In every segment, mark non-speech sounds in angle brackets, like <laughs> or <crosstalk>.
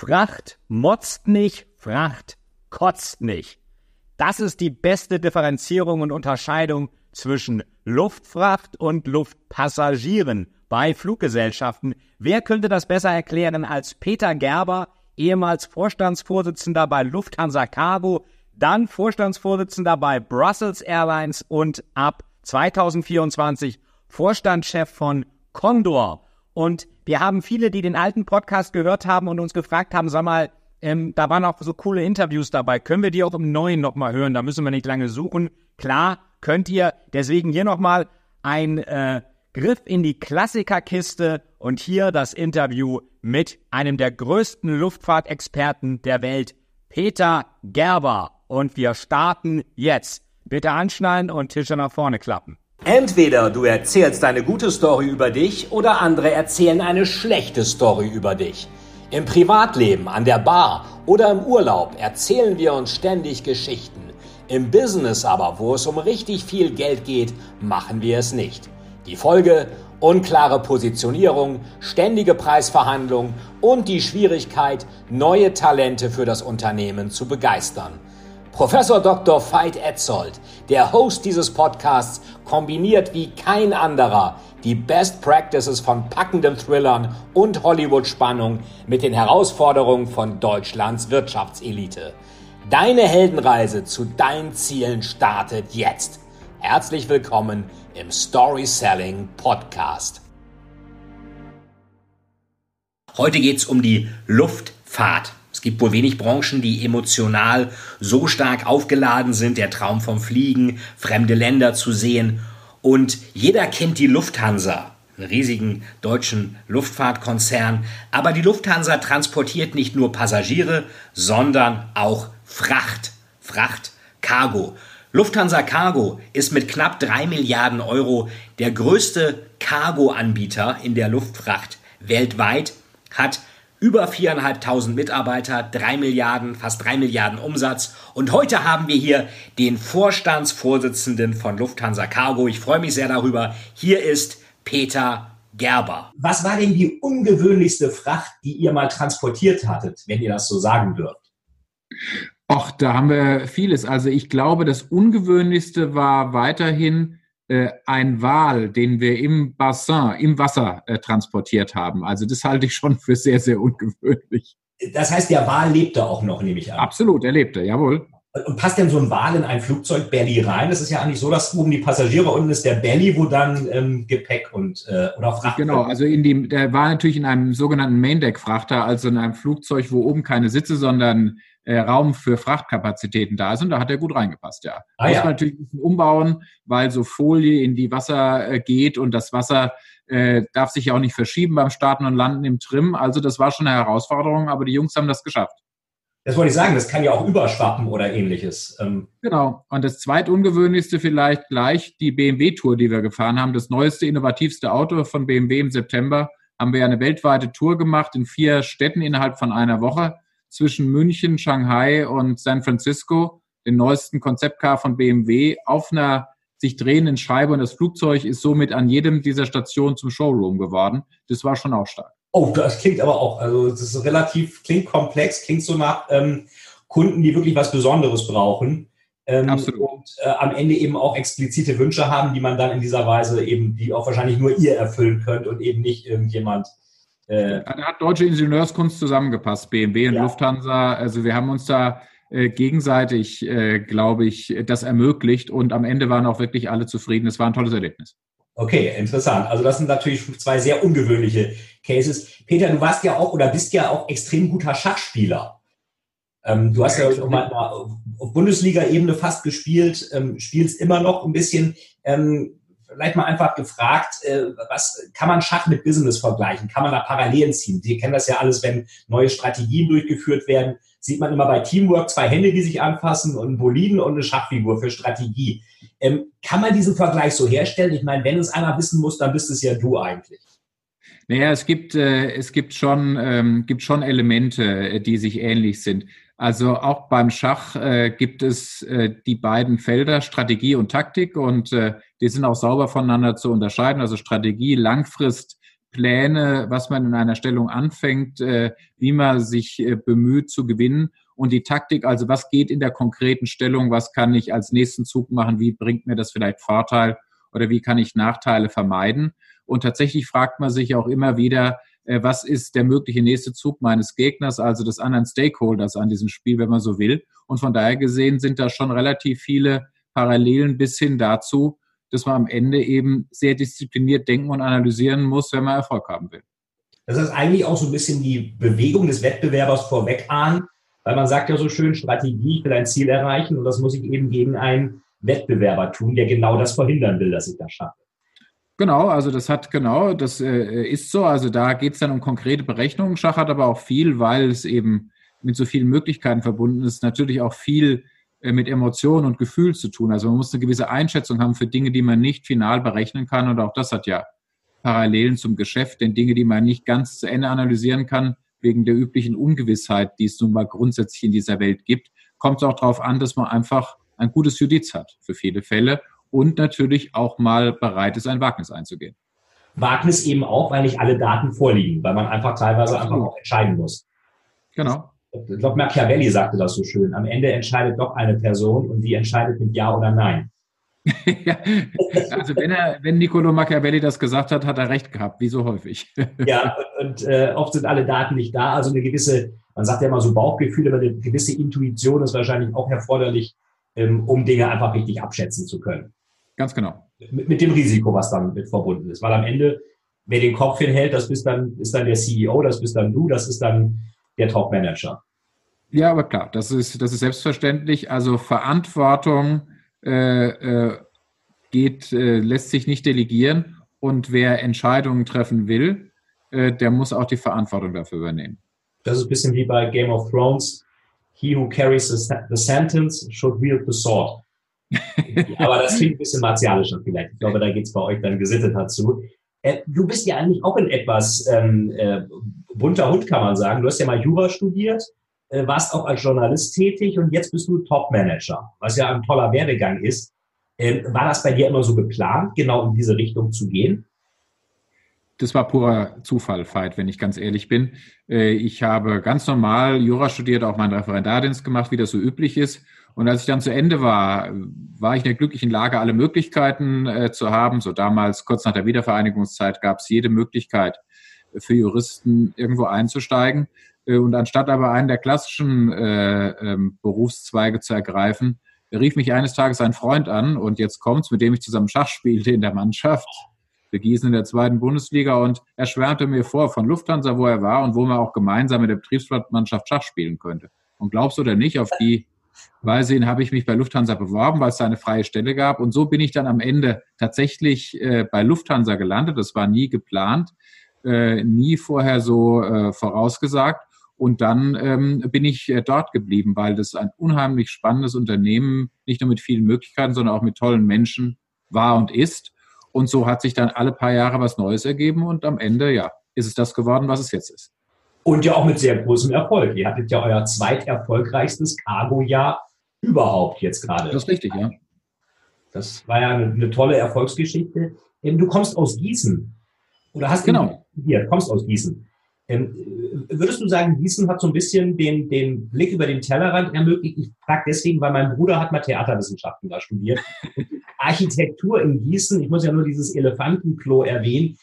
Fracht motzt nicht, Fracht kotzt nicht. Das ist die beste Differenzierung und Unterscheidung zwischen Luftfracht und Luftpassagieren bei Fluggesellschaften. Wer könnte das besser erklären als Peter Gerber, ehemals Vorstandsvorsitzender bei Lufthansa Cargo, dann Vorstandsvorsitzender bei Brussels Airlines und ab 2024 Vorstandschef von Condor. Und wir haben viele, die den alten Podcast gehört haben und uns gefragt haben, sag mal, ähm, da waren auch so coole Interviews dabei. Können wir die auch im neuen nochmal hören? Da müssen wir nicht lange suchen. Klar, könnt ihr. Deswegen hier nochmal ein äh, Griff in die Klassikerkiste und hier das Interview mit einem der größten Luftfahrtexperten der Welt, Peter Gerber. Und wir starten jetzt. Bitte anschnallen und Tische nach vorne klappen. Entweder du erzählst eine gute Story über dich oder andere erzählen eine schlechte Story über dich. Im Privatleben, an der Bar oder im Urlaub erzählen wir uns ständig Geschichten. Im Business aber, wo es um richtig viel Geld geht, machen wir es nicht. Die Folge? Unklare Positionierung, ständige Preisverhandlungen und die Schwierigkeit, neue Talente für das Unternehmen zu begeistern. Professor Dr. Veit Etzold, der Host dieses Podcasts, kombiniert wie kein anderer die Best Practices von packenden Thrillern und Hollywood-Spannung mit den Herausforderungen von Deutschlands Wirtschaftselite. Deine Heldenreise zu deinen Zielen startet jetzt. Herzlich willkommen im Story Selling Podcast. Heute geht es um die Luftfahrt. Es gibt wohl wenig Branchen, die emotional so stark aufgeladen sind. Der Traum vom Fliegen, fremde Länder zu sehen. Und jeder kennt die Lufthansa, einen riesigen deutschen Luftfahrtkonzern. Aber die Lufthansa transportiert nicht nur Passagiere, sondern auch Fracht. Fracht, Cargo. Lufthansa Cargo ist mit knapp drei Milliarden Euro der größte Cargo-Anbieter in der Luftfracht weltweit, hat über viereinhalbtausend Mitarbeiter, drei Milliarden, fast drei Milliarden Umsatz. Und heute haben wir hier den Vorstandsvorsitzenden von Lufthansa Cargo. Ich freue mich sehr darüber. Hier ist Peter Gerber. Was war denn die ungewöhnlichste Fracht, die ihr mal transportiert hattet, wenn ihr das so sagen dürft? Ach, da haben wir vieles. Also ich glaube, das Ungewöhnlichste war weiterhin äh, ein Wal, den wir im Bassin, im Wasser äh, transportiert haben. Also das halte ich schon für sehr, sehr ungewöhnlich. Das heißt, der Wal lebte auch noch, nehme ich an. Absolut, er lebte, jawohl. Und passt denn so ein Wal in ein Flugzeug Belly rein? Das ist ja eigentlich so, dass oben die Passagiere unten ist der Belly, wo dann ähm, Gepäck und äh, oder Fracht. Genau, also in dem, der war natürlich in einem sogenannten Maindeck-Frachter, also in einem Flugzeug, wo oben keine Sitze, sondern äh, Raum für Frachtkapazitäten da ist und da hat er gut reingepasst, ja. Ah, Muss ja. man natürlich ein bisschen umbauen, weil so Folie in die Wasser äh, geht und das Wasser äh, darf sich ja auch nicht verschieben beim Starten und Landen im Trim. Also das war schon eine Herausforderung, aber die Jungs haben das geschafft. Das wollte ich sagen, das kann ja auch überschwappen oder ähnliches. Ähm genau. Und das zweitungewöhnlichste vielleicht gleich die BMW-Tour, die wir gefahren haben. Das neueste, innovativste Auto von BMW im September haben wir ja eine weltweite Tour gemacht in vier Städten innerhalb von einer Woche zwischen München, Shanghai und San Francisco, den neuesten Konzeptcar von BMW, auf einer sich drehenden Scheibe und das Flugzeug ist somit an jedem dieser Stationen zum Showroom geworden. Das war schon auch stark. Oh, das klingt aber auch, also das ist relativ, klingt komplex, klingt so nach ähm, Kunden, die wirklich was Besonderes brauchen. Ähm, Absolut. Und äh, am Ende eben auch explizite Wünsche haben, die man dann in dieser Weise eben, die auch wahrscheinlich nur ihr erfüllen könnt und eben nicht irgendjemand äh, da hat deutsche Ingenieurskunst zusammengepasst, BMW und ja. Lufthansa. Also wir haben uns da äh, gegenseitig, äh, glaube ich, das ermöglicht und am Ende waren auch wirklich alle zufrieden. Es war ein tolles Erlebnis. Okay, interessant. Also das sind natürlich zwei sehr ungewöhnliche Cases. Peter, du warst ja auch oder bist ja auch extrem guter Schachspieler. Ähm, du hast ja, ja mal auf Bundesliga-Ebene fast gespielt, ähm, spielst immer noch ein bisschen. Ähm, vielleicht mal einfach gefragt, äh, was kann man Schach mit Business vergleichen? Kann man da Parallelen ziehen? Wir kennen das ja alles, wenn neue Strategien durchgeführt werden, sieht man immer bei Teamwork zwei Hände, die sich anfassen und Boliden und eine Schachfigur für Strategie. Ähm, kann man diesen Vergleich so herstellen? Ich meine, wenn es einer wissen muss, dann bist es ja du eigentlich. Naja, es gibt, äh, es gibt schon, ähm, gibt schon Elemente, äh, die sich ähnlich sind. Also auch beim Schach äh, gibt es äh, die beiden Felder Strategie und Taktik und äh, die sind auch sauber voneinander zu unterscheiden. Also Strategie, Langfrist Pläne, was man in einer Stellung anfängt, äh, wie man sich äh, bemüht zu gewinnen und die Taktik, also was geht in der konkreten Stellung, was kann ich als nächsten Zug machen, wie bringt mir das vielleicht Vorteil oder wie kann ich Nachteile vermeiden. Und tatsächlich fragt man sich auch immer wieder, äh, was ist der mögliche nächste Zug meines Gegners, also des anderen Stakeholders an diesem Spiel, wenn man so will. Und von daher gesehen sind da schon relativ viele Parallelen bis hin dazu, dass man am Ende eben sehr diszipliniert denken und analysieren muss, wenn man Erfolg haben will. Das ist eigentlich auch so ein bisschen die Bewegung des Wettbewerbers vorweg ahnen, weil man sagt ja so schön, Strategie, ich will ein Ziel erreichen und das muss ich eben gegen einen Wettbewerber tun, der genau das verhindern will, dass ich das schaffe. Genau, also das hat genau, das äh, ist so. Also da geht es dann um konkrete Berechnungen. Schach hat aber auch viel, weil es eben mit so vielen Möglichkeiten verbunden ist, natürlich auch viel äh, mit Emotionen und Gefühl zu tun. Also man muss eine gewisse Einschätzung haben für Dinge, die man nicht final berechnen kann. Und auch das hat ja Parallelen zum Geschäft, denn Dinge, die man nicht ganz zu Ende analysieren kann, wegen der üblichen Ungewissheit, die es nun mal grundsätzlich in dieser Welt gibt, kommt es auch darauf an, dass man einfach ein gutes Judiz hat für viele Fälle und natürlich auch mal bereit ist, ein Wagnis einzugehen. Wagnis eben auch, weil nicht alle Daten vorliegen, weil man einfach teilweise einfach auch entscheiden muss. Genau. Ich glaube, Machiavelli sagte das so schön. Am Ende entscheidet doch eine Person und die entscheidet mit Ja oder Nein. <laughs> ja, also wenn er, wenn Niccolo Machiavelli das gesagt hat, hat er recht gehabt, wie so häufig. <laughs> ja, und, äh, oft sind alle Daten nicht da. Also eine gewisse, man sagt ja immer so Bauchgefühl, aber eine gewisse Intuition ist wahrscheinlich auch erforderlich, ähm, um Dinge einfach richtig abschätzen zu können. Ganz genau. Mit, mit dem Risiko, was damit verbunden ist. Weil am Ende, wer den Kopf hinhält, das bist dann, ist dann der CEO, das bist dann du, das ist dann der Top-Manager. Ja, aber klar, das ist, das ist selbstverständlich. Also Verantwortung äh, äh, geht, äh, lässt sich nicht delegieren und wer Entscheidungen treffen will, äh, der muss auch die Verantwortung dafür übernehmen. Das ist ein bisschen wie bei Game of Thrones. He who carries the sentence should wield the sword. <laughs> Aber das klingt ein bisschen martialischer vielleicht. Ich glaube, da geht es bei euch dann gesittet dazu. Äh, du bist ja eigentlich auch in etwas ähm, äh, bunter Hund, kann man sagen. Du hast ja mal Jura studiert, äh, warst auch als Journalist tätig und jetzt bist du Top-Manager, was ja ein toller Werdegang ist. Ähm, war das bei dir immer so geplant, genau in diese Richtung zu gehen? Das war purer Zufall, Veit, wenn ich ganz ehrlich bin. Äh, ich habe ganz normal Jura studiert, auch meinen Referendardienst gemacht, wie das so üblich ist. Und als ich dann zu Ende war, war ich in der glücklichen Lage, alle Möglichkeiten äh, zu haben. So damals, kurz nach der Wiedervereinigungszeit, gab es jede Möglichkeit für Juristen irgendwo einzusteigen. Äh, und anstatt aber einen der klassischen äh, ähm, Berufszweige zu ergreifen, rief mich eines Tages ein Freund an und jetzt kommt's, mit dem ich zusammen Schach spielte in der Mannschaft. Wir Gießen in der zweiten Bundesliga und er schwärmte mir vor von Lufthansa, wo er war und wo man auch gemeinsam mit der Betriebsmannschaft Schach spielen könnte. Und glaubst du oder nicht, auf die Weise habe ich mich bei Lufthansa beworben, weil es da eine freie Stelle gab. Und so bin ich dann am Ende tatsächlich äh, bei Lufthansa gelandet. Das war nie geplant, äh, nie vorher so äh, vorausgesagt. Und dann ähm, bin ich äh, dort geblieben, weil das ein unheimlich spannendes Unternehmen, nicht nur mit vielen Möglichkeiten, sondern auch mit tollen Menschen war und ist. Und so hat sich dann alle paar Jahre was Neues ergeben und am Ende, ja, ist es das geworden, was es jetzt ist. Und ja auch mit sehr großem Erfolg. Ihr hattet ja euer zweiterfolgreichstes Cargo-Jahr überhaupt jetzt gerade. Das ist richtig, ja. Das war ja eine, eine tolle Erfolgsgeschichte. Du kommst aus Gießen. Oder hast genau. Hier, kommst aus Gießen. Ähm, würdest du sagen, Gießen hat so ein bisschen den, den Blick über den Tellerrand ermöglicht? Ich frage deswegen, weil mein Bruder hat mal Theaterwissenschaften da studiert. <laughs> Architektur in Gießen, ich muss ja nur dieses Elefantenklo erwähnen,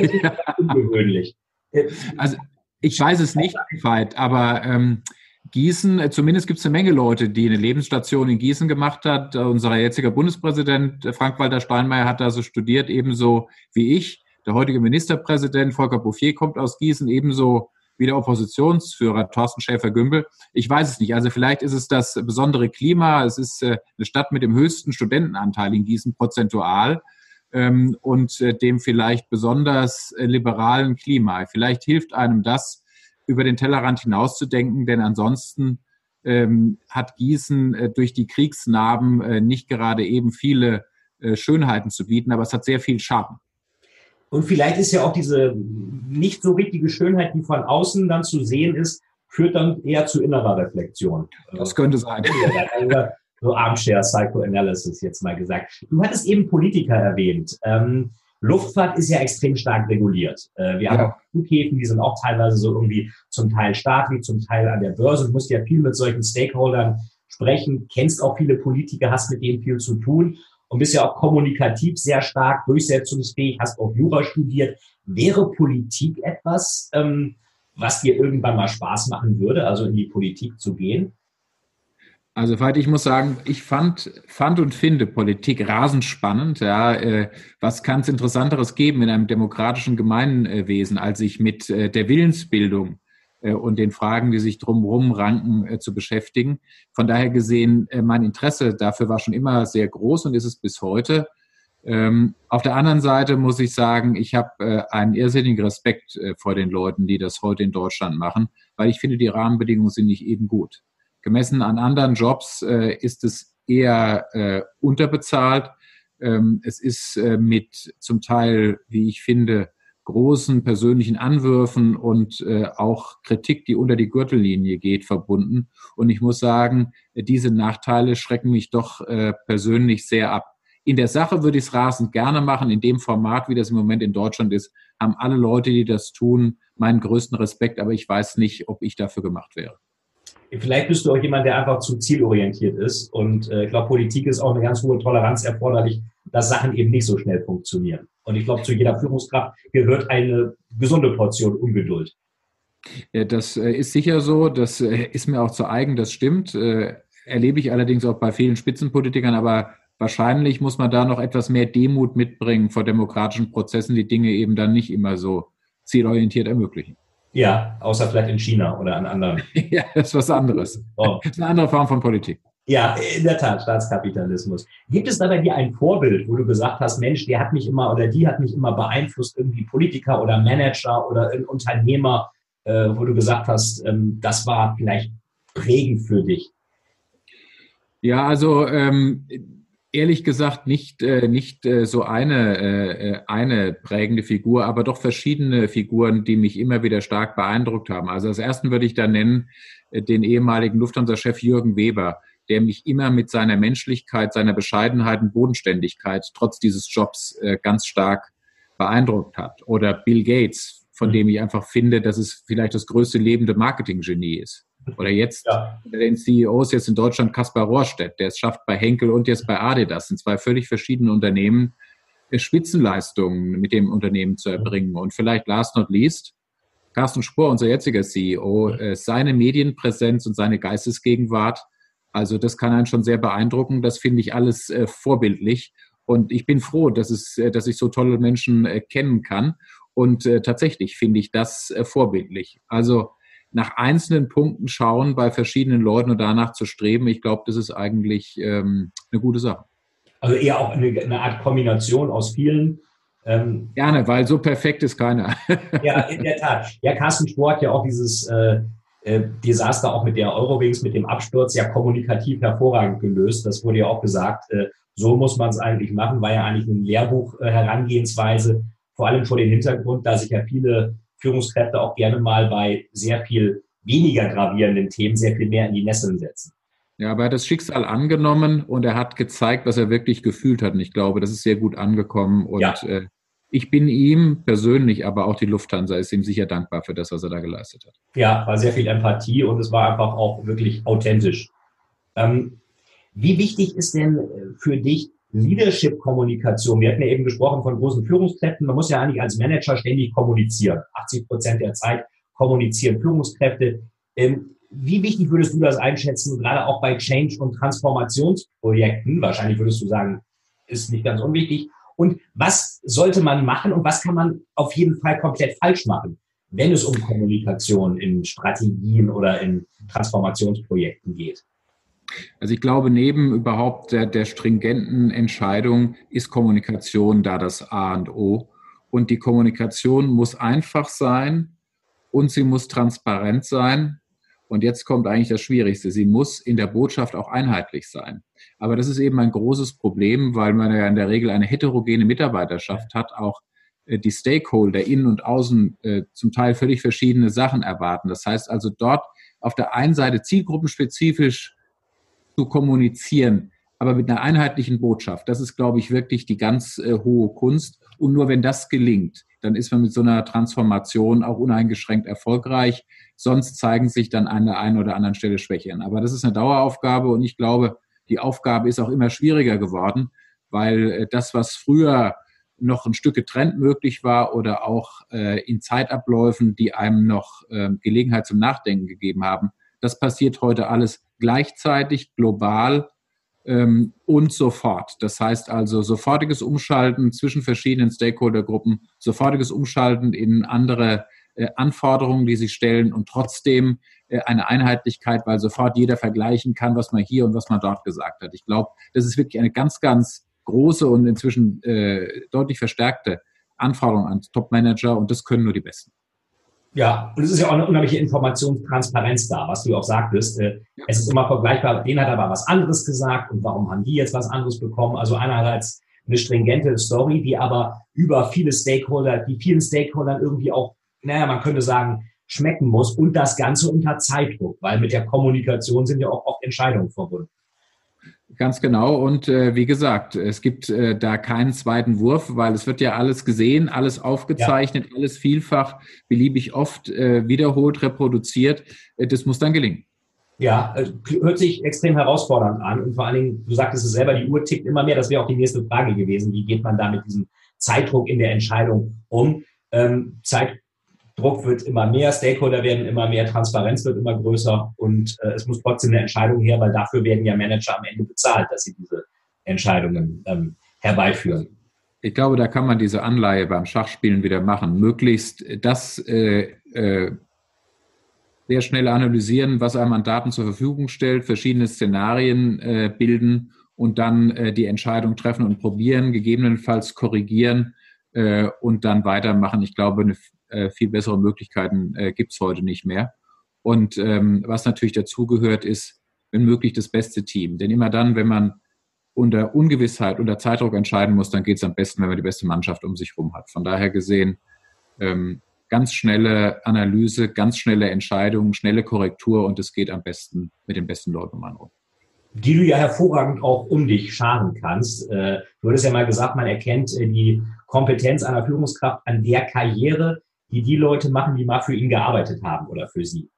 ist <laughs> ungewöhnlich. Äh, also ich weiß es nicht, <laughs> aber ähm, Gießen, äh, zumindest gibt es eine Menge Leute, die eine Lebensstation in Gießen gemacht hat. Äh, unser jetziger Bundespräsident äh, Frank-Walter Steinmeier hat da so studiert, ebenso wie ich. Der heutige Ministerpräsident Volker Bouffier kommt aus Gießen, ebenso wie der Oppositionsführer Thorsten Schäfer-Gümbel. Ich weiß es nicht. Also vielleicht ist es das besondere Klima. Es ist eine Stadt mit dem höchsten Studentenanteil in Gießen prozentual ähm, und dem vielleicht besonders liberalen Klima. Vielleicht hilft einem das, über den Tellerrand hinauszudenken, denn ansonsten ähm, hat Gießen äh, durch die Kriegsnarben äh, nicht gerade eben viele äh, Schönheiten zu bieten, aber es hat sehr viel Schaden. Und vielleicht ist ja auch diese nicht so richtige Schönheit, die von außen dann zu sehen ist, führt dann eher zu innerer Reflexion. Das könnte sein. So Armchair Psychoanalysis jetzt mal gesagt. Du hattest eben Politiker erwähnt. Ähm, Luftfahrt ist ja extrem stark reguliert. Äh, wir haben auch Flughäfen, die sind auch teilweise so irgendwie zum Teil staatlich, zum Teil an der Börse. Du musst ja viel mit solchen Stakeholdern sprechen, kennst auch viele Politiker, hast mit denen viel zu tun und bist ja auch kommunikativ sehr stark, durchsetzungsfähig, hast auch Jura studiert. Wäre Politik etwas, ähm, was dir irgendwann mal Spaß machen würde, also in die Politik zu gehen? Also, Veit, ich muss sagen, ich fand, fand und finde Politik rasend spannend. Ja, äh, was kann es Interessanteres geben in einem demokratischen Gemeinwesen, als sich mit äh, der Willensbildung äh, und den Fragen, die sich drumherum ranken, äh, zu beschäftigen. Von daher gesehen, äh, mein Interesse dafür war schon immer sehr groß und ist es bis heute. Ähm, auf der anderen Seite muss ich sagen, ich habe einen irrsinnigen Respekt vor den Leuten, die das heute in Deutschland machen, weil ich finde, die Rahmenbedingungen sind nicht eben gut. Gemessen an anderen Jobs äh, ist es eher äh, unterbezahlt. Ähm, es ist äh, mit zum Teil, wie ich finde, großen persönlichen Anwürfen und äh, auch Kritik, die unter die Gürtellinie geht, verbunden. Und ich muss sagen, diese Nachteile schrecken mich doch äh, persönlich sehr ab. In der Sache würde ich es rasend gerne machen. In dem Format, wie das im Moment in Deutschland ist, haben alle Leute, die das tun, meinen größten Respekt. Aber ich weiß nicht, ob ich dafür gemacht wäre. Vielleicht bist du auch jemand, der einfach zu zielorientiert ist. Und äh, ich glaube, Politik ist auch eine ganz hohe Toleranz erforderlich, dass Sachen eben nicht so schnell funktionieren. Und ich glaube, zu jeder Führungskraft gehört eine gesunde Portion Ungeduld. Das äh, ist sicher so. Das äh, ist mir auch zu eigen, das stimmt. Äh, erlebe ich allerdings auch bei vielen Spitzenpolitikern. Aber wahrscheinlich muss man da noch etwas mehr Demut mitbringen vor demokratischen Prozessen, die Dinge eben dann nicht immer so zielorientiert ermöglichen. Ja, außer vielleicht in China oder an anderen. <laughs> ja, das ist was anderes. Oh. Das ist eine andere Form von Politik. Ja, in der Tat, Staatskapitalismus. Gibt es da bei dir ein Vorbild, wo du gesagt hast, Mensch, der hat mich immer oder die hat mich immer beeinflusst, irgendwie Politiker oder Manager oder ein Unternehmer, äh, wo du gesagt hast, ähm, das war vielleicht prägend für dich? Ja, also ähm, ehrlich gesagt nicht, äh, nicht äh, so eine, äh, äh, eine prägende Figur, aber doch verschiedene Figuren, die mich immer wieder stark beeindruckt haben. Also als ersten würde ich da nennen äh, den ehemaligen Lufthansa-Chef Jürgen Weber, der mich immer mit seiner Menschlichkeit, seiner Bescheidenheit und Bodenständigkeit trotz dieses Jobs äh, ganz stark beeindruckt hat. Oder Bill Gates, von mhm. dem ich einfach finde, dass es vielleicht das größte lebende Marketing-Genie ist. Oder jetzt ja. den CEOs jetzt in Deutschland Kaspar Rohrstedt, der es schafft bei Henkel und jetzt bei Adidas, in zwei völlig verschiedenen Unternehmen, äh, Spitzenleistungen mit dem Unternehmen zu erbringen. Und vielleicht last not least, Carsten Spohr, unser jetziger CEO, äh, seine Medienpräsenz und seine Geistesgegenwart, also das kann einen schon sehr beeindrucken. Das finde ich alles äh, vorbildlich. Und ich bin froh, dass, es, dass ich so tolle Menschen kennen kann. Und tatsächlich finde ich das vorbildlich. Also nach einzelnen Punkten schauen bei verschiedenen Leuten und danach zu streben, ich glaube, das ist eigentlich ähm, eine gute Sache. Also eher auch eine, eine Art Kombination aus vielen. Ähm, Gerne, weil so perfekt ist keiner. <laughs> ja, in der Tat. Ja, Carsten Spohr hat ja auch dieses äh, äh, Desaster auch mit der Eurowings, mit dem Absturz ja kommunikativ hervorragend gelöst. Das wurde ja auch gesagt, äh, so muss man es eigentlich machen, war ja eigentlich eine Lehrbuch-Herangehensweise, vor allem vor dem Hintergrund, da sich ja viele Führungskräfte auch gerne mal bei sehr viel weniger gravierenden Themen sehr viel mehr in die Nesseln setzen. Ja, aber er hat das Schicksal angenommen und er hat gezeigt, was er wirklich gefühlt hat. Und ich glaube, das ist sehr gut angekommen. Und ja. äh, ich bin ihm persönlich, aber auch die Lufthansa ist ihm sicher dankbar für das, was er da geleistet hat. Ja, war sehr viel Empathie und es war einfach auch wirklich authentisch. Ähm, wie wichtig ist denn für dich Leadership-Kommunikation. Wir hatten ja eben gesprochen von großen Führungskräften. Man muss ja eigentlich als Manager ständig kommunizieren. 80 Prozent der Zeit kommunizieren Führungskräfte. Ähm, wie wichtig würdest du das einschätzen, gerade auch bei Change- und Transformationsprojekten? Wahrscheinlich würdest du sagen, ist nicht ganz unwichtig. Und was sollte man machen und was kann man auf jeden Fall komplett falsch machen, wenn es um Kommunikation in Strategien oder in Transformationsprojekten geht? Also ich glaube, neben überhaupt der, der stringenten Entscheidung ist Kommunikation da das A und O. Und die Kommunikation muss einfach sein und sie muss transparent sein. Und jetzt kommt eigentlich das Schwierigste. Sie muss in der Botschaft auch einheitlich sein. Aber das ist eben ein großes Problem, weil man ja in der Regel eine heterogene Mitarbeiterschaft hat, auch äh, die Stakeholder innen und außen äh, zum Teil völlig verschiedene Sachen erwarten. Das heißt also dort auf der einen Seite zielgruppenspezifisch zu kommunizieren, aber mit einer einheitlichen Botschaft. Das ist, glaube ich, wirklich die ganz äh, hohe Kunst. Und nur wenn das gelingt, dann ist man mit so einer Transformation auch uneingeschränkt erfolgreich. Sonst zeigen sich dann an der einen oder anderen Stelle Schwächen. Aber das ist eine Daueraufgabe und ich glaube, die Aufgabe ist auch immer schwieriger geworden, weil äh, das, was früher noch ein Stück getrennt möglich war oder auch äh, in Zeitabläufen, die einem noch äh, Gelegenheit zum Nachdenken gegeben haben, das passiert heute alles gleichzeitig, global ähm, und sofort. Das heißt also sofortiges Umschalten zwischen verschiedenen Stakeholdergruppen, sofortiges Umschalten in andere äh, Anforderungen, die sich stellen und trotzdem äh, eine Einheitlichkeit, weil sofort jeder vergleichen kann, was man hier und was man dort gesagt hat. Ich glaube, das ist wirklich eine ganz, ganz große und inzwischen äh, deutlich verstärkte Anforderung an Top-Manager und das können nur die Besten. Ja, und es ist ja auch eine unheimliche Informationstransparenz da, was du auch sagtest. Äh, es ist immer vergleichbar, den hat aber was anderes gesagt und warum haben die jetzt was anderes bekommen? Also einerseits eine stringente Story, die aber über viele Stakeholder, die vielen Stakeholdern irgendwie auch, naja, man könnte sagen, schmecken muss und das Ganze unter Zeitdruck, weil mit der Kommunikation sind ja auch oft Entscheidungen verbunden. Ganz genau. Und äh, wie gesagt, es gibt äh, da keinen zweiten Wurf, weil es wird ja alles gesehen, alles aufgezeichnet, ja. alles vielfach, beliebig oft äh, wiederholt, reproduziert. Äh, das muss dann gelingen. Ja, äh, hört sich extrem herausfordernd an. Und vor allen Dingen, du sagtest es selber, die Uhr tickt immer mehr. Das wäre auch die nächste Frage gewesen. Wie geht man da mit diesem Zeitdruck in der Entscheidung um? Ähm, Zeit Druck wird immer mehr, Stakeholder werden immer mehr, Transparenz wird immer größer und äh, es muss trotzdem eine Entscheidung her, weil dafür werden ja Manager am Ende bezahlt, dass sie diese Entscheidungen ähm, herbeiführen. Ich glaube, da kann man diese Anleihe beim Schachspielen wieder machen. Möglichst das äh, äh, sehr schnell analysieren, was einem an Daten zur Verfügung stellt, verschiedene Szenarien äh, bilden und dann äh, die Entscheidung treffen und probieren, gegebenenfalls korrigieren äh, und dann weitermachen. Ich glaube, eine äh, viel bessere Möglichkeiten äh, gibt es heute nicht mehr. Und ähm, was natürlich dazugehört, ist, wenn möglich, das beste Team. Denn immer dann, wenn man unter Ungewissheit, unter Zeitdruck entscheiden muss, dann geht es am besten, wenn man die beste Mannschaft um sich herum hat. Von daher gesehen, ähm, ganz schnelle Analyse, ganz schnelle Entscheidungen, schnelle Korrektur und es geht am besten mit den besten Leuten um einen rum die du ja hervorragend auch um dich scharen kannst. Äh, du hattest ja mal gesagt, man erkennt äh, die Kompetenz einer Führungskraft an der Karriere, die die Leute machen, die mal für ihn gearbeitet haben oder für sie?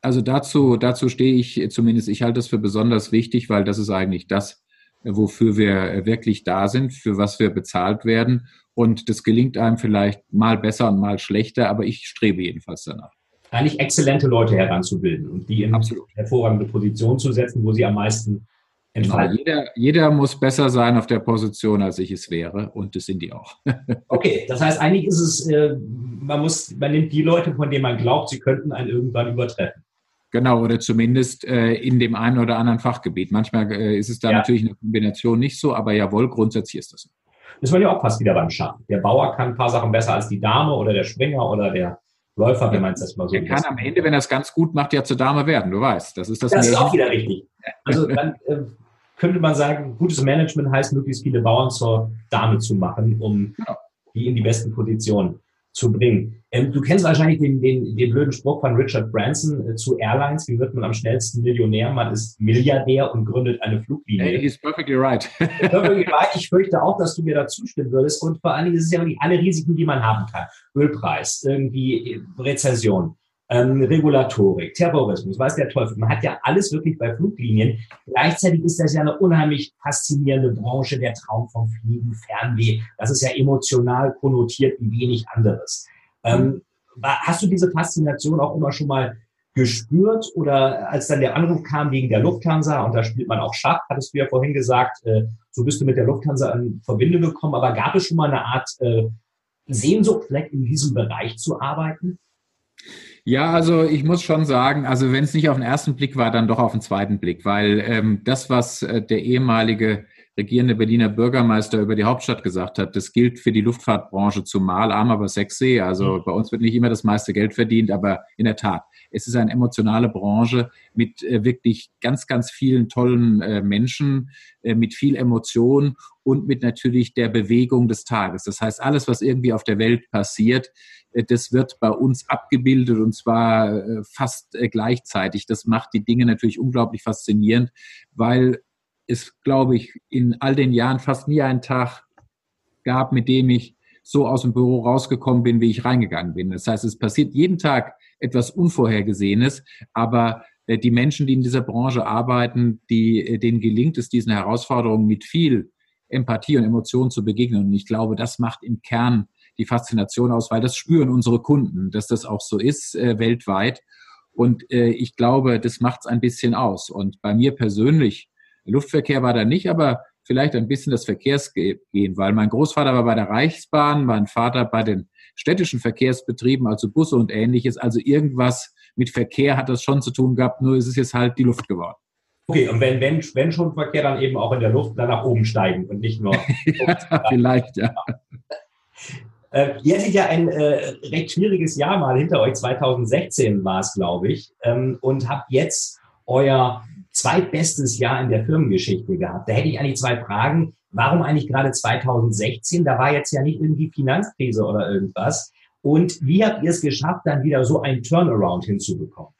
Also dazu, dazu stehe ich zumindest, ich halte das für besonders wichtig, weil das ist eigentlich das, wofür wir wirklich da sind, für was wir bezahlt werden. Und das gelingt einem vielleicht mal besser und mal schlechter, aber ich strebe jedenfalls danach. Eigentlich exzellente Leute heranzubilden und die in Absolut. hervorragende Position zu setzen, wo sie am meisten Genau, jeder, jeder muss besser sein auf der Position, als ich es wäre. Und das sind die auch. <laughs> okay, das heißt, eigentlich ist es, äh, man muss, man nimmt die Leute, von denen man glaubt, sie könnten einen irgendwann übertreffen. Genau, oder zumindest äh, in dem einen oder anderen Fachgebiet. Manchmal äh, ist es da ja. natürlich eine Kombination nicht so, aber jawohl, grundsätzlich ist das so. Das war ja auch fast wieder beim Schach. Der Bauer kann ein paar Sachen besser als die Dame oder der Springer oder der Läufer, wenn man es das mal so Er kann am Ende, wenn er es ganz gut macht, ja zur Dame werden, du weißt. Das ist das. Das ist auch wieder richtig. Also <laughs> dann äh, könnte man sagen, gutes Management heißt, möglichst viele Bauern zur Dame zu machen, um ja. die in die besten Positionen zu bringen. Ähm, du kennst wahrscheinlich den, den, den blöden Spruch von Richard Branson äh, zu Airlines. Wie wird man am schnellsten Millionär? Man ist Milliardär und gründet eine Fluglinie. Hey, he's perfectly right. perfectly right. <laughs> Ich fürchte auch, dass du mir da zustimmen würdest. Und vor allen Dingen ist es ja irgendwie alle Risiken, die man haben kann. Ölpreis, irgendwie Rezession ähm, Regulatorik, Terrorismus, weiß der Teufel. Man hat ja alles wirklich bei Fluglinien. Gleichzeitig ist das ja eine unheimlich faszinierende Branche, der Traum vom Fliegen, Fernweh. Das ist ja emotional konnotiert wie wenig anderes. Ähm, hast du diese Faszination auch immer schon mal gespürt oder als dann der Anruf kam wegen der Lufthansa und da spielt man auch Schach, hattest du ja vorhin gesagt, äh, so bist du mit der Lufthansa in Verbindung gekommen, aber gab es schon mal eine Art äh, Sehnsucht, vielleicht in diesem Bereich zu arbeiten? Ja, also ich muss schon sagen, also wenn es nicht auf den ersten Blick war, dann doch auf den zweiten Blick, weil ähm, das, was äh, der ehemalige regierende Berliner Bürgermeister über die Hauptstadt gesagt hat, das gilt für die Luftfahrtbranche zumal, arm aber sexy. Also mhm. bei uns wird nicht immer das meiste Geld verdient, aber in der Tat, es ist eine emotionale Branche mit äh, wirklich ganz, ganz vielen tollen äh, Menschen, äh, mit viel Emotion und mit natürlich der Bewegung des Tages. Das heißt, alles, was irgendwie auf der Welt passiert, äh, das wird bei uns abgebildet und zwar äh, fast äh, gleichzeitig. Das macht die Dinge natürlich unglaublich faszinierend, weil es, glaube ich, in all den Jahren fast nie einen Tag gab, mit dem ich so aus dem Büro rausgekommen bin, wie ich reingegangen bin. Das heißt, es passiert jeden Tag etwas Unvorhergesehenes, aber äh, die Menschen, die in dieser Branche arbeiten, die, äh, denen gelingt es, diesen Herausforderungen mit viel Empathie und Emotionen zu begegnen. Und ich glaube, das macht im Kern die Faszination aus, weil das spüren unsere Kunden, dass das auch so ist äh, weltweit. Und äh, ich glaube, das macht es ein bisschen aus. Und bei mir persönlich, Luftverkehr war da nicht, aber vielleicht ein bisschen das Verkehrsgehen, weil mein Großvater war bei der Reichsbahn, mein Vater bei den städtischen Verkehrsbetrieben, also Busse und ähnliches. Also irgendwas mit Verkehr hat das schon zu tun gehabt, nur ist es jetzt halt die Luft geworden. Okay, und wenn, wenn, wenn schon Verkehr, dann eben auch in der Luft dann nach oben steigen und nicht nur. <laughs> ja, vielleicht, ja. Äh, ihr hattet ja ein äh, recht schwieriges Jahr mal hinter euch, 2016 war es, glaube ich, ähm, und habt jetzt euer zweitbestes Jahr in der Firmengeschichte gehabt. Da hätte ich eigentlich zwei Fragen. Warum eigentlich gerade 2016? Da war jetzt ja nicht irgendwie Finanzkrise oder irgendwas. Und wie habt ihr es geschafft, dann wieder so ein Turnaround hinzubekommen?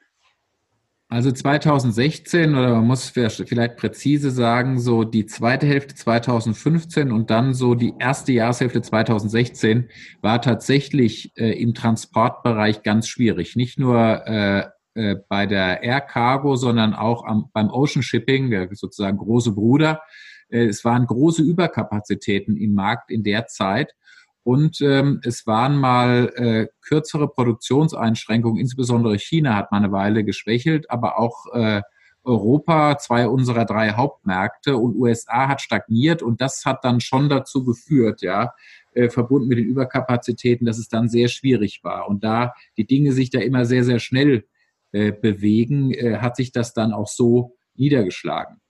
Also 2016 oder man muss vielleicht präzise sagen, so die zweite Hälfte 2015 und dann so die erste Jahreshälfte 2016 war tatsächlich äh, im Transportbereich ganz schwierig. Nicht nur äh, äh, bei der Air Cargo, sondern auch am, beim Ocean Shipping, der sozusagen große Bruder. Äh, es waren große Überkapazitäten im Markt in der Zeit. Und ähm, es waren mal äh, kürzere Produktionseinschränkungen, insbesondere China hat mal eine Weile geschwächelt, aber auch äh, Europa, zwei unserer drei Hauptmärkte und USA hat stagniert und das hat dann schon dazu geführt, ja, äh, verbunden mit den Überkapazitäten, dass es dann sehr schwierig war. Und da die Dinge sich da immer sehr, sehr schnell bewegen, äh, hat sich das dann auch so niedergeschlagen.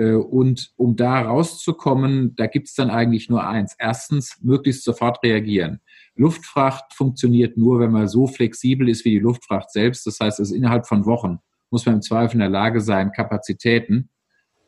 Äh, und um da rauszukommen, da gibt es dann eigentlich nur eins. Erstens, möglichst sofort reagieren. Luftfracht funktioniert nur, wenn man so flexibel ist wie die Luftfracht selbst. Das heißt, es innerhalb von Wochen muss man im Zweifel in der Lage sein, Kapazitäten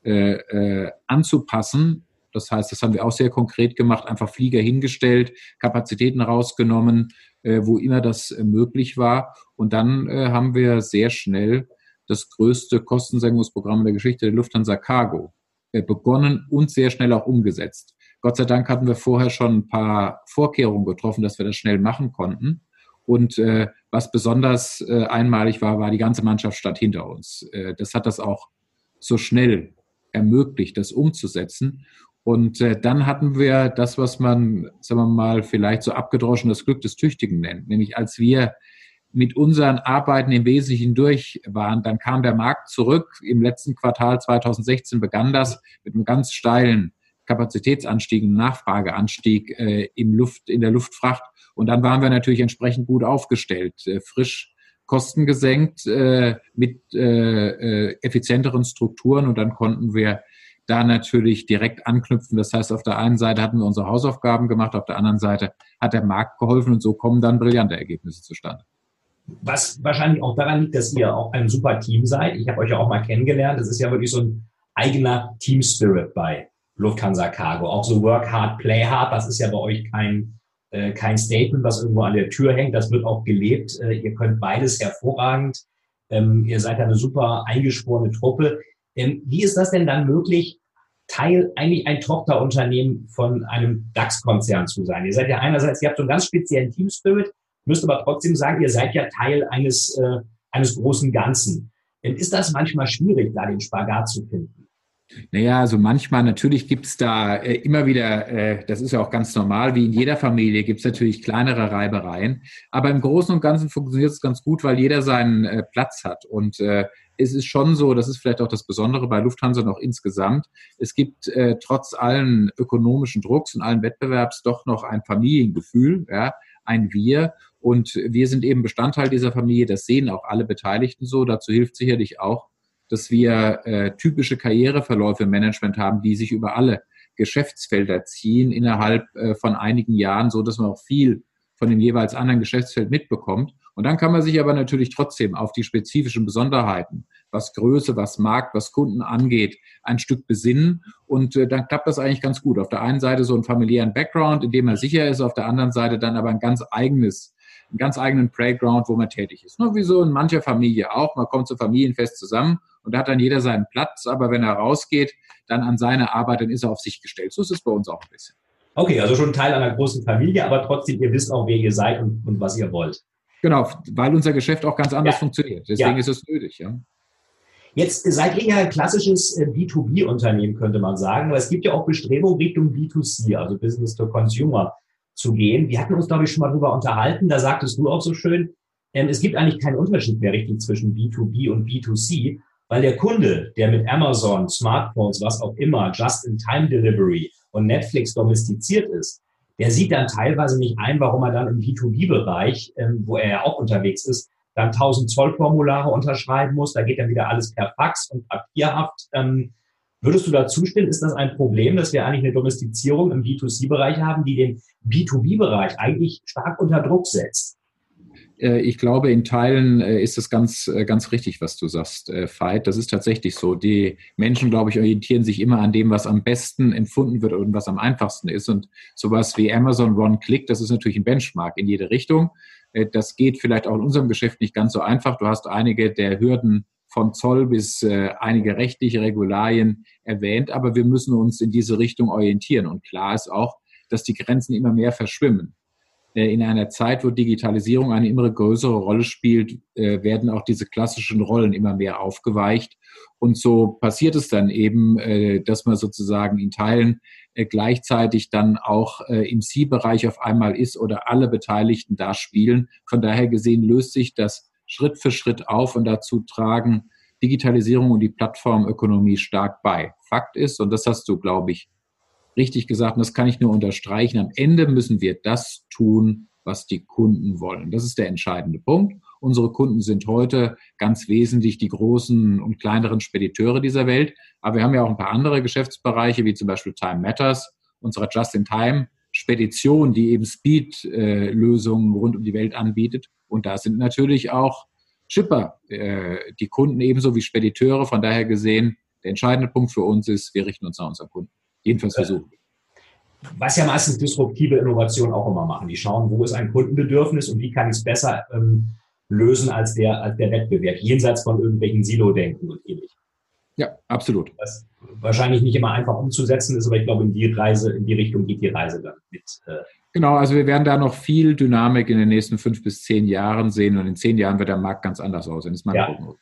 äh, äh, anzupassen. Das heißt, das haben wir auch sehr konkret gemacht, einfach Flieger hingestellt, Kapazitäten rausgenommen, äh, wo immer das äh, möglich war. Und dann äh, haben wir sehr schnell das größte Kostensenkungsprogramm in der Geschichte der Lufthansa Cargo äh, begonnen und sehr schnell auch umgesetzt. Gott sei Dank hatten wir vorher schon ein paar Vorkehrungen getroffen, dass wir das schnell machen konnten. Und äh, was besonders äh, einmalig war, war die ganze Mannschaft stand hinter uns. Äh, das hat das auch so schnell ermöglicht, das umzusetzen. Und äh, dann hatten wir das, was man, sagen wir mal, vielleicht so abgedroschen das Glück des Tüchtigen nennt. Nämlich als wir mit unseren Arbeiten im Wesentlichen durch waren. Dann kam der Markt zurück. Im letzten Quartal 2016 begann das mit einem ganz steilen Kapazitätsanstieg, einem Nachfrageanstieg äh, im Luft, in der Luftfracht. Und dann waren wir natürlich entsprechend gut aufgestellt, äh, frisch Kosten gesenkt, äh, mit äh, äh, effizienteren Strukturen und dann konnten wir da natürlich direkt anknüpfen. Das heißt, auf der einen Seite hatten wir unsere Hausaufgaben gemacht, auf der anderen Seite hat der Markt geholfen und so kommen dann brillante Ergebnisse zustande was wahrscheinlich auch daran liegt, dass ihr auch ein super Team seid. Ich habe euch ja auch mal kennengelernt. Das ist ja wirklich so ein eigener Team Spirit bei Lufthansa Cargo. Auch so Work Hard, Play Hard, das ist ja bei euch kein, äh, kein Statement, was irgendwo an der Tür hängt. Das wird auch gelebt. Äh, ihr könnt beides hervorragend. Ähm, ihr seid eine super eingeschworene Truppe. Ähm, wie ist das denn dann möglich, Teil, eigentlich ein Tochterunternehmen von einem DAX-Konzern zu sein? Ihr seid ja einerseits, ihr habt so einen ganz speziellen Team Spirit, müsst aber trotzdem sagen, ihr seid ja Teil eines, äh, eines großen Ganzen. Denn ist das manchmal schwierig, da den Spagat zu finden? Naja, also manchmal natürlich gibt's da äh, immer wieder, äh, das ist ja auch ganz normal, wie in jeder Familie gibt's natürlich kleinere Reibereien. Aber im Großen und Ganzen funktioniert es ganz gut, weil jeder seinen äh, Platz hat. Und äh, es ist schon so, das ist vielleicht auch das Besondere bei Lufthansa noch insgesamt, es gibt äh, trotz allen ökonomischen Drucks und allen Wettbewerbs doch noch ein Familiengefühl, ja, ein Wir. Und wir sind eben Bestandteil dieser Familie. Das sehen auch alle Beteiligten so. Dazu hilft sicherlich auch, dass wir äh, typische Karriereverläufe im Management haben, die sich über alle Geschäftsfelder ziehen innerhalb äh, von einigen Jahren, so dass man auch viel von dem jeweils anderen Geschäftsfeld mitbekommt. Und dann kann man sich aber natürlich trotzdem auf die spezifischen Besonderheiten, was Größe, was Markt, was Kunden angeht, ein Stück besinnen. Und äh, dann klappt das eigentlich ganz gut. Auf der einen Seite so einen familiären Background, in dem man sicher ist, auf der anderen Seite dann aber ein ganz eigenes einen ganz eigenen Playground, wo man tätig ist. Nur wie so in mancher Familie auch. Man kommt zum Familienfest zusammen und da hat dann jeder seinen Platz, aber wenn er rausgeht, dann an seine Arbeit, dann ist er auf sich gestellt. So ist es bei uns auch ein bisschen. Okay, also schon Teil einer großen Familie, aber trotzdem, ihr wisst auch, wer ihr seid und, und was ihr wollt. Genau, weil unser Geschäft auch ganz anders ja. funktioniert. Deswegen ja. ist es nötig. Ja. Jetzt seid ihr ja ein klassisches äh, B2B-Unternehmen, könnte man sagen, aber es gibt ja auch Bestrebungen Richtung B2C, also Business to Consumer zu gehen. Wir hatten uns, glaube ich, schon mal darüber unterhalten, da sagtest du auch so schön, ähm, es gibt eigentlich keinen Unterschied mehr richtig zwischen B2B und B2C, weil der Kunde, der mit Amazon, Smartphones, was auch immer, Just-in-Time-Delivery und Netflix domestiziert ist, der sieht dann teilweise nicht ein, warum er dann im B2B-Bereich, ähm, wo er ja auch unterwegs ist, dann 1000 Zollformulare unterschreiben muss. Da geht dann wieder alles per Fax und papierhaft. Ähm, würdest du da zustimmen? Ist das ein Problem, dass wir eigentlich eine Domestizierung im B2C-Bereich haben, die den B2B-Bereich eigentlich stark unter Druck setzt? Äh, ich glaube, in Teilen äh, ist es ganz, äh, ganz richtig, was du sagst, Veit. Das ist tatsächlich so. Die Menschen, glaube ich, orientieren sich immer an dem, was am besten empfunden wird und was am einfachsten ist. Und sowas wie Amazon One-Click, das ist natürlich ein Benchmark in jede Richtung. Das geht vielleicht auch in unserem Geschäft nicht ganz so einfach. Du hast einige der Hürden von Zoll bis einige rechtliche Regularien erwähnt, aber wir müssen uns in diese Richtung orientieren. Und klar ist auch, dass die Grenzen immer mehr verschwimmen. Äh, in einer Zeit, wo Digitalisierung eine immer größere Rolle spielt, äh, werden auch diese klassischen Rollen immer mehr aufgeweicht. Und so passiert es dann eben, äh, dass man sozusagen in Teilen gleichzeitig dann auch im C-Bereich auf einmal ist oder alle Beteiligten da spielen. Von daher gesehen löst sich das Schritt für Schritt auf und dazu tragen Digitalisierung und die Plattformökonomie stark bei. Fakt ist, und das hast du, glaube ich, richtig gesagt, und das kann ich nur unterstreichen, am Ende müssen wir das tun, was die Kunden wollen. Das ist der entscheidende Punkt. Unsere Kunden sind heute ganz wesentlich die großen und kleineren Spediteure dieser Welt. Aber wir haben ja auch ein paar andere Geschäftsbereiche, wie zum Beispiel Time Matters, unsere Just-in-Time-Spedition, die eben Speed-Lösungen rund um die Welt anbietet. Und da sind natürlich auch Shipper, äh, die Kunden ebenso wie Spediteure. Von daher gesehen, der entscheidende Punkt für uns ist, wir richten uns nach unseren Kunden. Jedenfalls versuchen. Was ja meistens disruptive Innovationen auch immer machen. Die schauen, wo ist ein Kundenbedürfnis und wie kann ich es besser ähm, lösen als der, als der Wettbewerb, jenseits von irgendwelchen Silo-Denken und ähnlich. Ja, absolut. Was wahrscheinlich nicht immer einfach umzusetzen ist, aber ich glaube, in die Reise, in die Richtung geht die Reise dann mit. Äh genau, also wir werden da noch viel Dynamik in den nächsten fünf bis zehn Jahren sehen und in zehn Jahren wird der Markt ganz anders aussehen. Das ist meine ja. Prognose.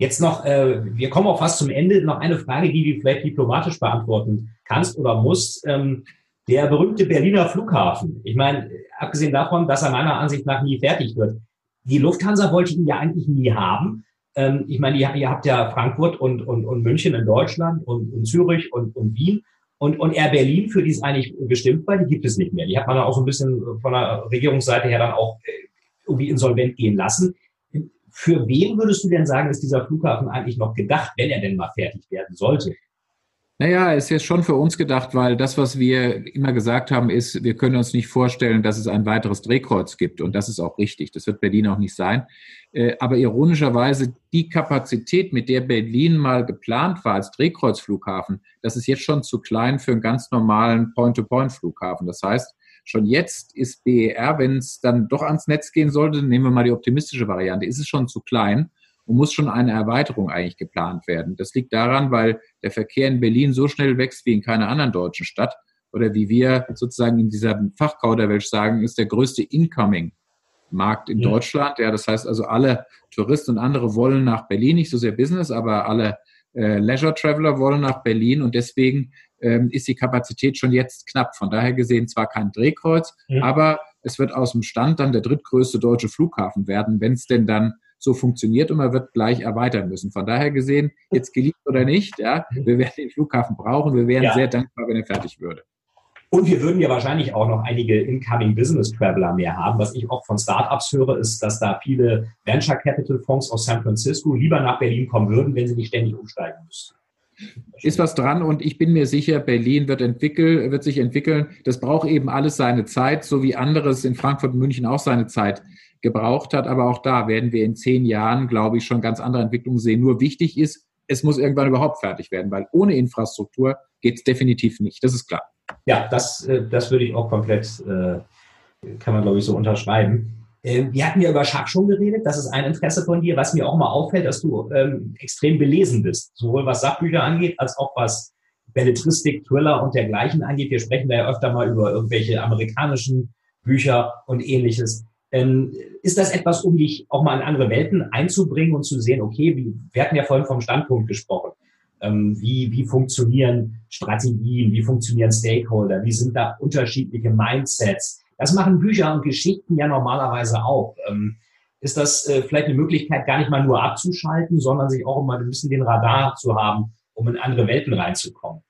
Jetzt noch, äh, wir kommen auch fast zum Ende, noch eine Frage, die du vielleicht diplomatisch beantworten kannst oder musst. Ähm, der berühmte Berliner Flughafen. Ich meine, abgesehen davon, dass er meiner Ansicht nach nie fertig wird. Die Lufthansa wollte ihn ja eigentlich nie haben. Ähm, ich meine, ihr, ihr, habt ja Frankfurt und, und, und München in Deutschland und, und Zürich und, und Wien. Und, und Air Berlin, für die es eigentlich bestimmt war, die gibt es nicht mehr. Die hat man auch so ein bisschen von der Regierungsseite her dann auch äh, irgendwie insolvent gehen lassen. Für wen würdest du denn sagen, ist dieser Flughafen eigentlich noch gedacht, wenn er denn mal fertig werden sollte? Naja, es ist jetzt schon für uns gedacht, weil das, was wir immer gesagt haben, ist, wir können uns nicht vorstellen, dass es ein weiteres Drehkreuz gibt. Und das ist auch richtig. Das wird Berlin auch nicht sein. Äh, aber ironischerweise, die Kapazität, mit der Berlin mal geplant war als Drehkreuzflughafen, das ist jetzt schon zu klein für einen ganz normalen Point-to-Point-Flughafen. Das heißt, Schon jetzt ist BER, wenn es dann doch ans Netz gehen sollte, nehmen wir mal die optimistische Variante, ist es schon zu klein und muss schon eine Erweiterung eigentlich geplant werden. Das liegt daran, weil der Verkehr in Berlin so schnell wächst wie in keiner anderen deutschen Stadt oder wie wir sozusagen in dieser Fachkauderwelsch sagen, ist der größte Incoming Markt in ja. Deutschland. Ja, das heißt also alle Touristen und andere wollen nach Berlin, nicht so sehr Business, aber alle äh, Leisure Traveler wollen nach Berlin und deswegen ähm, ist die Kapazität schon jetzt knapp. Von daher gesehen zwar kein Drehkreuz, ja. aber es wird aus dem Stand dann der drittgrößte deutsche Flughafen werden, wenn es denn dann so funktioniert und man wird gleich erweitern müssen. Von daher gesehen, jetzt geliebt oder nicht, ja, wir werden den Flughafen brauchen. Wir wären ja. sehr dankbar, wenn er fertig würde. Und wir würden ja wahrscheinlich auch noch einige Incoming Business Traveler mehr haben. Was ich auch von Startups höre, ist, dass da viele Venture Capital Fonds aus San Francisco lieber nach Berlin kommen würden, wenn sie nicht ständig umsteigen müssten. Ist was dran und ich bin mir sicher, Berlin wird, entwickeln, wird sich entwickeln. Das braucht eben alles seine Zeit, so wie anderes in Frankfurt und München auch seine Zeit gebraucht hat. Aber auch da werden wir in zehn Jahren, glaube ich, schon ganz andere Entwicklungen sehen. Nur wichtig ist, es muss irgendwann überhaupt fertig werden, weil ohne Infrastruktur geht es definitiv nicht. Das ist klar. Ja, das, äh, das würde ich auch komplett, äh, kann man glaube ich so unterschreiben. Ähm, wir hatten ja über Schach schon geredet, das ist ein Interesse von dir, was mir auch mal auffällt, dass du ähm, extrem belesen bist, sowohl was Sachbücher angeht, als auch was Belletristik, Thriller und dergleichen angeht. Wir sprechen da ja öfter mal über irgendwelche amerikanischen Bücher und ähnliches. Ähm, ist das etwas, um dich auch mal in andere Welten einzubringen und zu sehen, okay, wie, wir hatten ja vorhin vom Standpunkt gesprochen. Ähm, wie, wie funktionieren Strategien, wie funktionieren Stakeholder, wie sind da unterschiedliche Mindsets. Das machen Bücher und Geschichten ja normalerweise auch. Ähm, ist das äh, vielleicht eine Möglichkeit, gar nicht mal nur abzuschalten, sondern sich auch mal ein bisschen den Radar zu haben, um in andere Welten reinzukommen?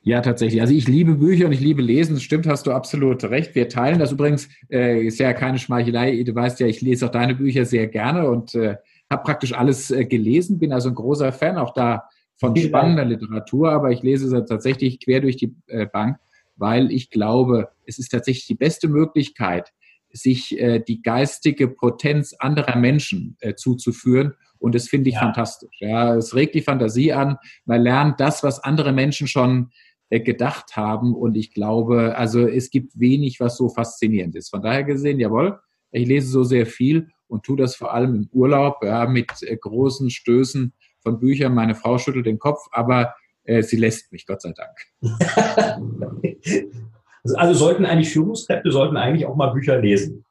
Ja, tatsächlich. Also ich liebe Bücher und ich liebe Lesen. Das stimmt, hast du absolut recht. Wir teilen das übrigens. Äh, ist ja keine Schmeichelei. Du weißt ja, ich lese auch deine Bücher sehr gerne und äh, habe praktisch alles äh, gelesen. Bin also ein großer Fan auch da von spannender Literatur, aber ich lese sie tatsächlich quer durch die äh, Bank, weil ich glaube, es ist tatsächlich die beste Möglichkeit, sich äh, die geistige Potenz anderer Menschen äh, zuzuführen. Und das finde ich ja. fantastisch. Ja, es regt die Fantasie an. Man lernt das, was andere Menschen schon äh, gedacht haben. Und ich glaube, also es gibt wenig, was so faszinierend ist. Von daher gesehen, jawohl, ich lese so sehr viel und tue das vor allem im Urlaub ja, mit äh, großen Stößen von Büchern. Meine Frau schüttelt den Kopf, aber äh, sie lässt mich, Gott sei Dank. <laughs> also, also sollten eigentlich Führungskräfte sollten eigentlich auch mal Bücher lesen.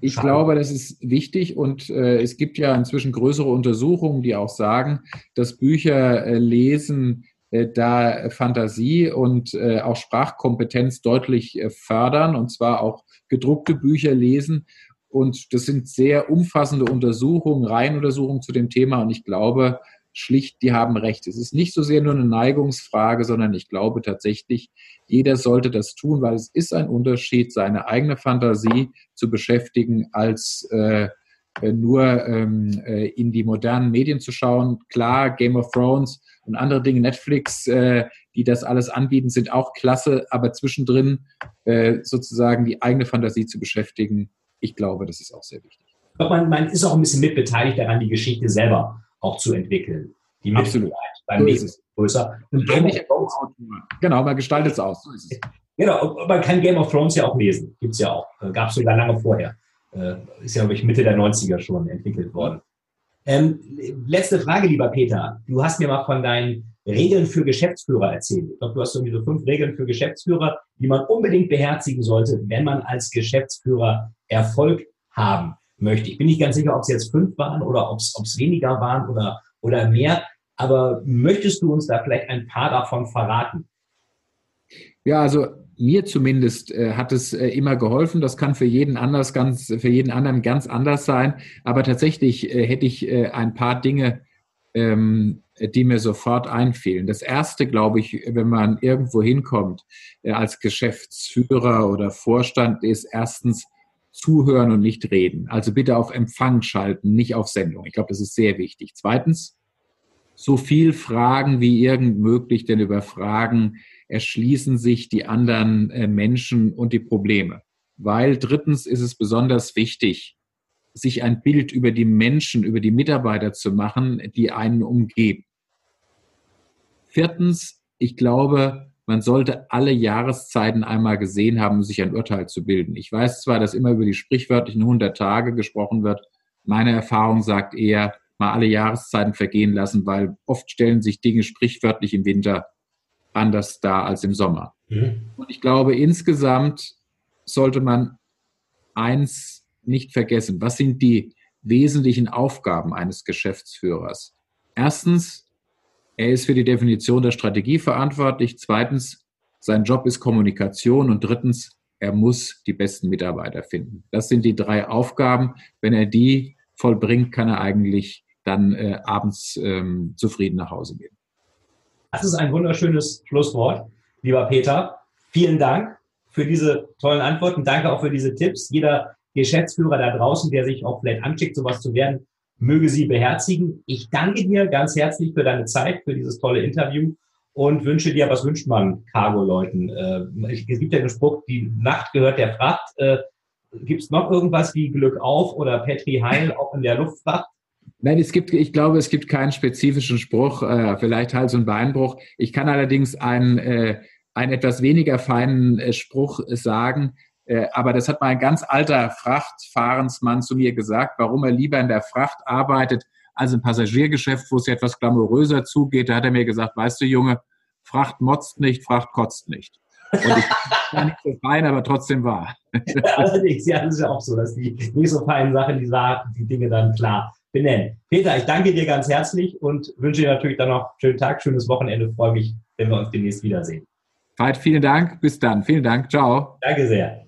Ich glaube, das ist wichtig und äh, es gibt ja inzwischen größere Untersuchungen, die auch sagen, dass Bücher äh, lesen äh, da Fantasie und äh, auch Sprachkompetenz deutlich äh, fördern und zwar auch gedruckte Bücher lesen. Und das sind sehr umfassende Untersuchungen, Reihenuntersuchungen zu dem Thema. Und ich glaube, schlicht, die haben recht. Es ist nicht so sehr nur eine Neigungsfrage, sondern ich glaube tatsächlich, jeder sollte das tun, weil es ist ein Unterschied, seine eigene Fantasie zu beschäftigen, als äh, nur ähm, äh, in die modernen Medien zu schauen. Klar, Game of Thrones und andere Dinge, Netflix, äh, die das alles anbieten, sind auch klasse, aber zwischendrin äh, sozusagen die eigene Fantasie zu beschäftigen, ich glaube, das ist auch sehr wichtig. Man, man ist auch ein bisschen mitbeteiligt daran, die Geschichte selber auch zu entwickeln. Die Absolut. Beim nächsten größer. Und Game of Thrones, genau, man gestaltet es aus. So ist es. Genau, man kann Game of Thrones ja auch lesen. Gibt es ja auch. Äh, Gab es sogar lange vorher. Äh, ist ja, glaube ich, Mitte der 90er schon entwickelt worden. Ähm, letzte Frage, lieber Peter. Du hast mir mal von deinen Regeln für Geschäftsführer erzählt. Ich glaube, du hast irgendwie so fünf Regeln für Geschäftsführer, die man unbedingt beherzigen sollte, wenn man als Geschäftsführer Erfolg haben möchte. Ich bin nicht ganz sicher, ob es jetzt fünf waren oder ob es weniger waren oder, oder mehr. Aber möchtest du uns da vielleicht ein paar davon verraten? Ja, also mir zumindest äh, hat es äh, immer geholfen. Das kann für jeden anders ganz, für jeden anderen ganz anders sein. Aber tatsächlich äh, hätte ich äh, ein paar Dinge, ähm, die mir sofort einfielen. Das erste, glaube ich, wenn man irgendwo hinkommt äh, als Geschäftsführer oder Vorstand, ist erstens zuhören und nicht reden. Also bitte auf Empfang schalten, nicht auf Sendung. Ich glaube, das ist sehr wichtig. Zweitens, so viel Fragen wie irgend möglich, denn über Fragen erschließen sich die anderen äh, Menschen und die Probleme. Weil drittens ist es besonders wichtig, sich ein Bild über die Menschen, über die Mitarbeiter zu machen, die einen umgeben. Viertens, ich glaube, man sollte alle Jahreszeiten einmal gesehen haben, um sich ein Urteil zu bilden. Ich weiß zwar, dass immer über die sprichwörtlichen 100 Tage gesprochen wird. Meine Erfahrung sagt eher, mal alle Jahreszeiten vergehen lassen, weil oft stellen sich Dinge sprichwörtlich im Winter anders dar als im Sommer. Mhm. Und ich glaube, insgesamt sollte man eins nicht vergessen. Was sind die wesentlichen Aufgaben eines Geschäftsführers? Erstens, er ist für die Definition der Strategie verantwortlich. Zweitens, sein Job ist Kommunikation. Und drittens, er muss die besten Mitarbeiter finden. Das sind die drei Aufgaben. Wenn er die vollbringt, kann er eigentlich dann äh, abends ähm, zufrieden nach Hause gehen. Das ist ein wunderschönes Schlusswort, lieber Peter. Vielen Dank für diese tollen Antworten. Danke auch für diese Tipps. Jeder Geschäftsführer da draußen, der sich auch vielleicht anschickt, sowas zu werden, möge sie beherzigen. Ich danke dir ganz herzlich für deine Zeit, für dieses tolle Interview und wünsche dir, was wünscht man Cargo-Leuten? Äh, es gibt ja den Spruch, die Nacht gehört der Fracht. Äh, gibt es noch irgendwas wie Glück auf oder Petri Heil auch in der Luftfracht? Nein, es gibt, ich glaube, es gibt keinen spezifischen Spruch, äh, vielleicht Hals- und Beinbruch. Ich kann allerdings einen, äh, einen etwas weniger feinen äh, Spruch sagen. Äh, aber das hat mal ein ganz alter Frachtfahrensmann zu mir gesagt, warum er lieber in der Fracht arbeitet als im Passagiergeschäft, wo es ja etwas glamouröser zugeht. Da hat er mir gesagt, weißt du, Junge, Fracht motzt nicht, Fracht kotzt nicht. Und ich <laughs> war nicht so fein, aber trotzdem wahr. Allerdings, ja, das ist ja auch so, dass die nicht so feinen Sachen, die, die Dinge dann klar benennen. Peter, ich danke dir ganz herzlich und wünsche dir natürlich dann noch einen schönen Tag, schönes Wochenende. Freue mich, wenn wir uns demnächst wiedersehen. Veit, vielen Dank. Bis dann. Vielen Dank. Ciao. Danke sehr.